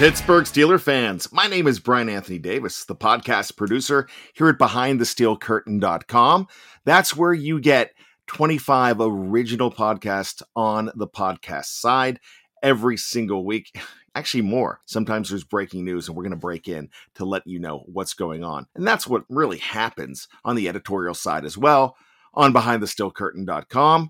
Pittsburgh Steeler fans, my name is Brian Anthony Davis, the podcast producer here at BehindTheSteelCurtain.com. That's where you get 25 original podcasts on the podcast side every single week. Actually, more. Sometimes there's breaking news, and we're going to break in to let you know what's going on. And that's what really happens on the editorial side as well on BehindTheSteelCurtain.com.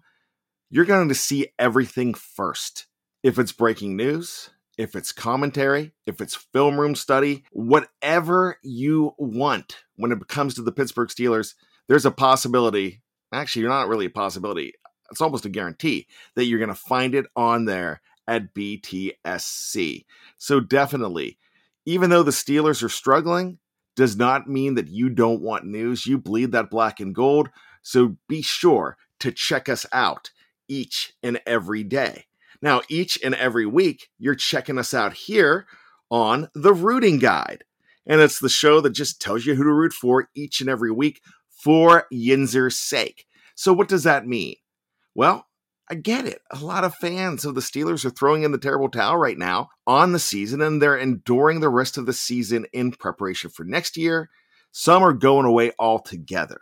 You're going to see everything first. If it's breaking news, if it's commentary, if it's film room study, whatever you want when it comes to the Pittsburgh Steelers, there's a possibility. Actually, you're not really a possibility. It's almost a guarantee that you're going to find it on there at BTSC. So definitely, even though the Steelers are struggling, does not mean that you don't want news. You bleed that black and gold. So be sure to check us out each and every day. Now, each and every week, you're checking us out here on The Rooting Guide. And it's the show that just tells you who to root for each and every week for Yinzer's sake. So, what does that mean? Well, I get it. A lot of fans of the Steelers are throwing in the terrible towel right now on the season, and they're enduring the rest of the season in preparation for next year. Some are going away altogether.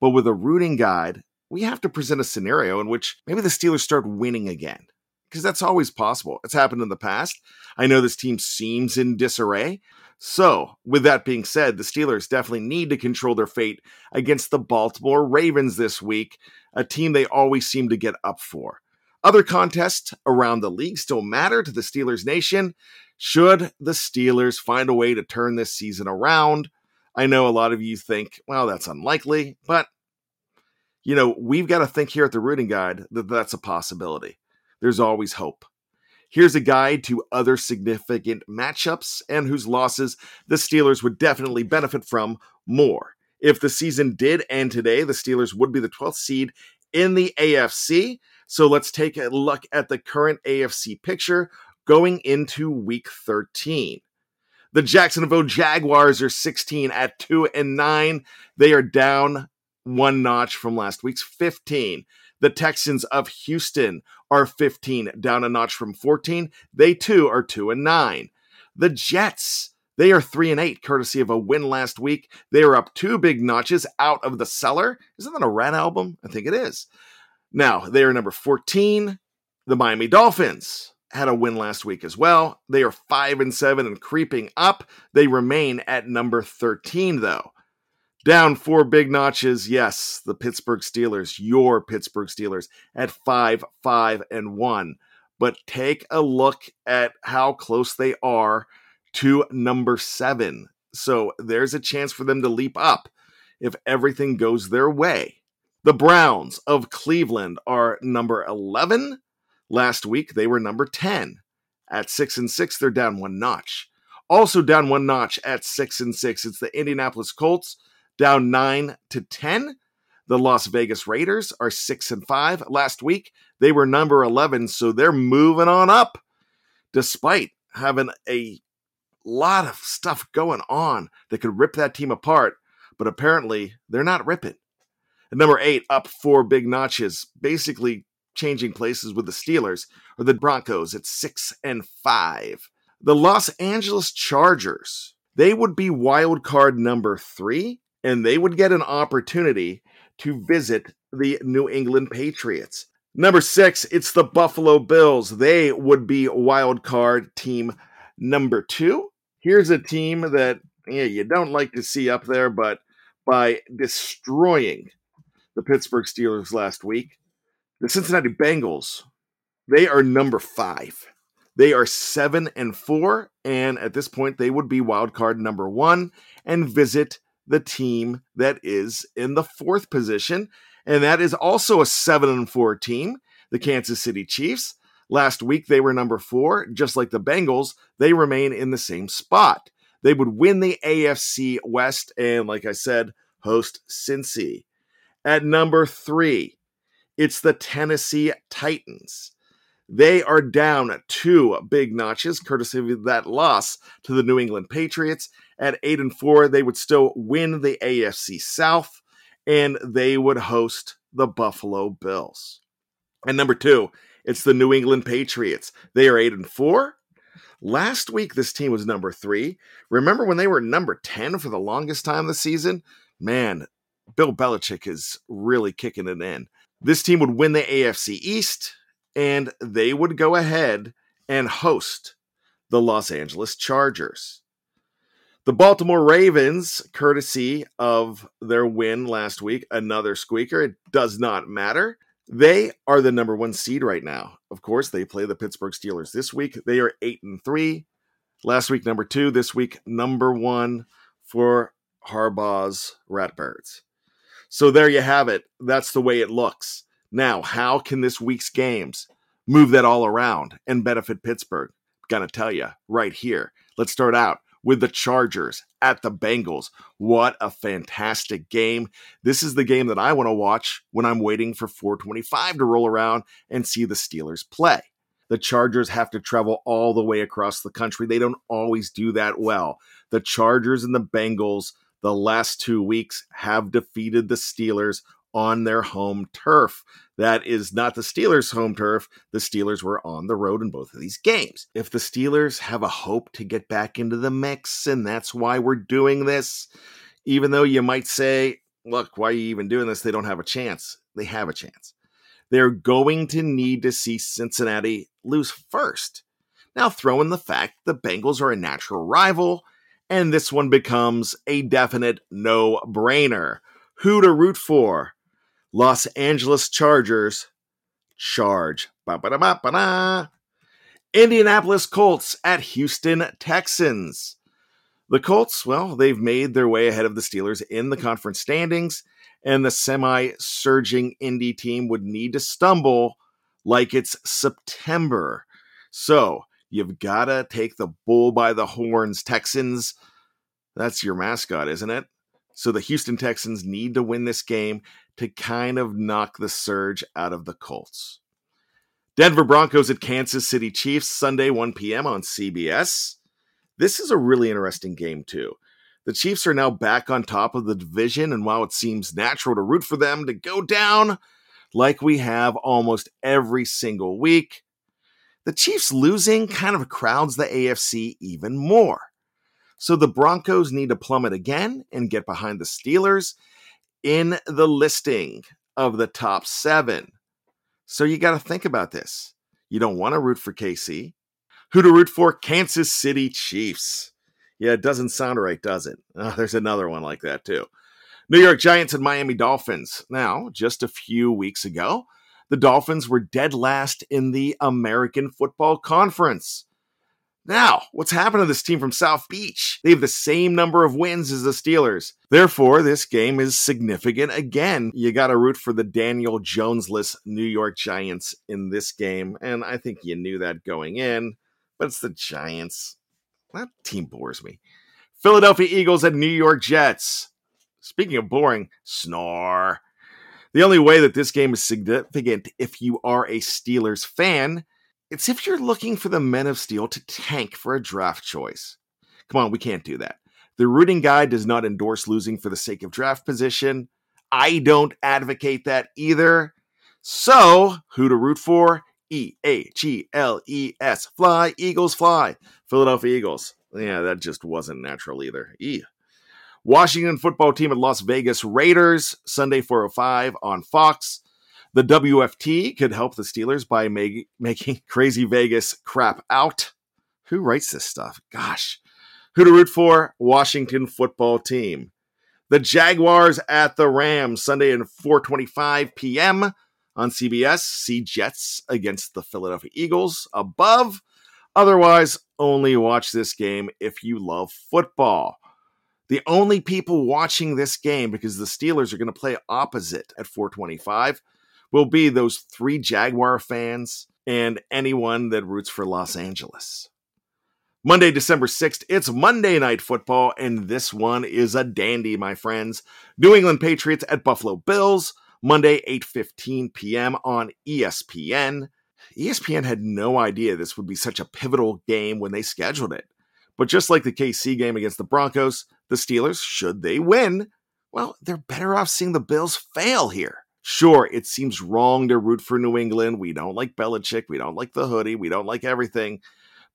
But with a rooting guide, we have to present a scenario in which maybe the Steelers start winning again because that's always possible. It's happened in the past. I know this team seems in disarray. So, with that being said, the Steelers definitely need to control their fate against the Baltimore Ravens this week, a team they always seem to get up for. Other contests around the league still matter to the Steelers Nation. Should the Steelers find a way to turn this season around? I know a lot of you think, well, that's unlikely, but you know, we've got to think here at the Rooting Guide that that's a possibility there's always hope. Here's a guide to other significant matchups and whose losses the Steelers would definitely benefit from more. If the season did end today, the Steelers would be the 12th seed in the AFC. So let's take a look at the current AFC picture going into week 13. The Jacksonville Jaguars are 16 at 2 and 9. They are down one notch from last week's 15. The Texans of Houston are 15, down a notch from 14. They too are 2 and 9. The Jets, they are 3 and 8, courtesy of a win last week. They are up two big notches out of the cellar. Isn't that a Ratt album? I think it is. Now, they are number 14. The Miami Dolphins had a win last week as well. They are 5 and 7 and creeping up. They remain at number 13 though. Down four big notches. Yes, the Pittsburgh Steelers, your Pittsburgh Steelers at 5 5 and 1. But take a look at how close they are to number 7. So there's a chance for them to leap up if everything goes their way. The Browns of Cleveland are number 11. Last week they were number 10. At 6 and 6 they're down one notch. Also down one notch at 6 and 6 it's the Indianapolis Colts down 9 to 10. The Las Vegas Raiders are 6 and 5. Last week they were number 11 so they're moving on up despite having a lot of stuff going on that could rip that team apart, but apparently they're not ripping. Number eight, up four big notches, basically changing places with the Steelers, or the Broncos at six and five. The Los Angeles Chargers, they would be wild card number three, and they would get an opportunity to visit the New England Patriots. Number six, it's the Buffalo Bills. They would be wild card team number two. Here's a team that yeah, you don't like to see up there, but by destroying the Pittsburgh Steelers last week, the Cincinnati Bengals, they are number five. They are seven and four, and at this point, they would be wild card number one and visit the team that is in the fourth position, and that is also a seven and four team, the Kansas City Chiefs. Last week, they were number four. Just like the Bengals, they remain in the same spot. They would win the AFC West and, like I said, host Cincy. At number three, it's the Tennessee Titans. They are down two big notches, courtesy of that loss to the New England Patriots. At eight and four, they would still win the AFC South, and they would host the Buffalo Bills. And number two, it's the New England Patriots. They are 8 and 4. Last week this team was number 3. Remember when they were number 10 for the longest time this season? Man, Bill Belichick is really kicking it in. This team would win the AFC East and they would go ahead and host the Los Angeles Chargers. The Baltimore Ravens, courtesy of their win last week, another squeaker, it does not matter. They are the number one seed right now. Of course, they play the Pittsburgh Steelers this week. They are eight and three. Last week, number two. This week, number one for Harbaugh's Ratbirds. So there you have it. That's the way it looks. Now, how can this week's games move that all around and benefit Pittsburgh? Gonna tell you right here. Let's start out with the Chargers at the Bengals. What a fantastic game. This is the game that I want to watch when I'm waiting for 425 to roll around and see the Steelers play. The Chargers have to travel all the way across the country. They don't always do that well. The Chargers and the Bengals, the last two weeks, have defeated the Steelers on their home turf. That is not the Steelers' home turf. The Steelers were on the road in both of these games. If the Steelers have a hope to get back into the mix, and that's why we're doing this, even though you might say, look, why are you even doing this? They don't have a chance. They have a chance. They're going to need to see Cincinnati lose first. Now, throw in the fact the Bengals are a natural rival, and this one becomes a definite no brainer. Who to root for? Los Angeles Chargers charge. Ba-ba-da-ba-ba-da. Indianapolis Colts at Houston Texans. The Colts, well, they've made their way ahead of the Steelers in the conference standings, and the semi surging Indy team would need to stumble like it's September. So you've got to take the bull by the horns, Texans. That's your mascot, isn't it? So the Houston Texans need to win this game to kind of knock the surge out of the Colts. Denver Broncos at Kansas City Chiefs, Sunday, 1 p.m. on CBS. This is a really interesting game, too. The Chiefs are now back on top of the division, and while it seems natural to root for them to go down, like we have almost every single week, the Chiefs losing kind of crowds the AFC even more. So the Broncos need to plummet again and get behind the Steelers in the listing of the top seven. So you got to think about this. You don't want to root for KC. Who to root for? Kansas City Chiefs. Yeah, it doesn't sound right, does it? Oh, there's another one like that, too. New York Giants and Miami Dolphins. Now, just a few weeks ago, the Dolphins were dead last in the American Football Conference. Now, what's happened to this team from South Beach? They have the same number of wins as the Steelers. Therefore, this game is significant. Again, you got to root for the Daniel Jonesless New York Giants in this game. And I think you knew that going in, but it's the Giants. That team bores me. Philadelphia Eagles and New York Jets. Speaking of boring, snore. The only way that this game is significant if you are a Steelers fan it's if you're looking for the Men of Steel to tank for a draft choice. Come on, we can't do that. The rooting guide does not endorse losing for the sake of draft position. I don't advocate that either. So, who to root for? E A G L E S. Fly, Eagles fly. Philadelphia Eagles. Yeah, that just wasn't natural either. E. Washington football team at Las Vegas Raiders, Sunday 405 on Fox. The WFT could help the Steelers by make, making Crazy Vegas crap out. Who writes this stuff? Gosh. Who to root for? Washington football team. The Jaguars at the Rams, Sunday at 4.25 p.m. on CBS. See Jets against the Philadelphia Eagles above. Otherwise, only watch this game if you love football. The only people watching this game, because the Steelers are going to play opposite at 425, will be those three Jaguar fans and anyone that roots for Los Angeles. Monday, December 6th, it's Monday Night Football, and this one is a dandy, my friends. New England Patriots at Buffalo Bills, Monday, 8.15 p.m. on ESPN. ESPN had no idea this would be such a pivotal game when they scheduled it. But just like the KC game against the Broncos, the Steelers, should they win, well, they're better off seeing the Bills fail here. Sure, it seems wrong to root for New England. We don't like Belichick. We don't like the hoodie. We don't like everything.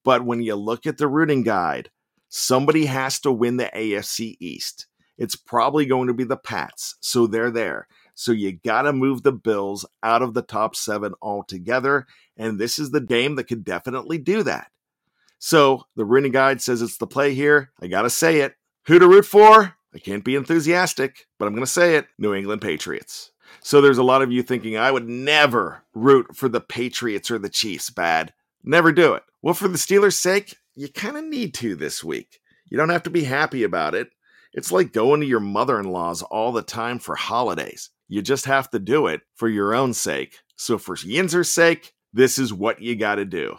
But when you look at the rooting guide, somebody has to win the AFC East. It's probably going to be the Pats. So they're there. So you got to move the Bills out of the top seven altogether. And this is the game that could definitely do that. So the rooting guide says it's the play here. I got to say it. Who to root for? I can't be enthusiastic, but I'm going to say it New England Patriots. So there's a lot of you thinking, I would never root for the Patriots or the Chiefs. Bad. Never do it. Well, for the Steelers' sake, you kind of need to this week. You don't have to be happy about it. It's like going to your mother in law's all the time for holidays. You just have to do it for your own sake. So, for Yinzer's sake, this is what you got to do.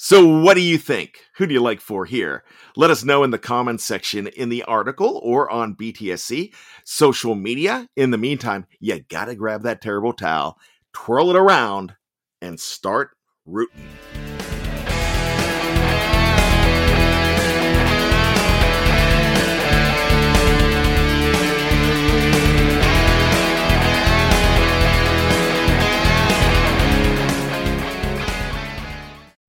So, what do you think? Who do you like for here? Let us know in the comments section in the article or on BTSC social media. In the meantime, you gotta grab that terrible towel, twirl it around, and start rooting.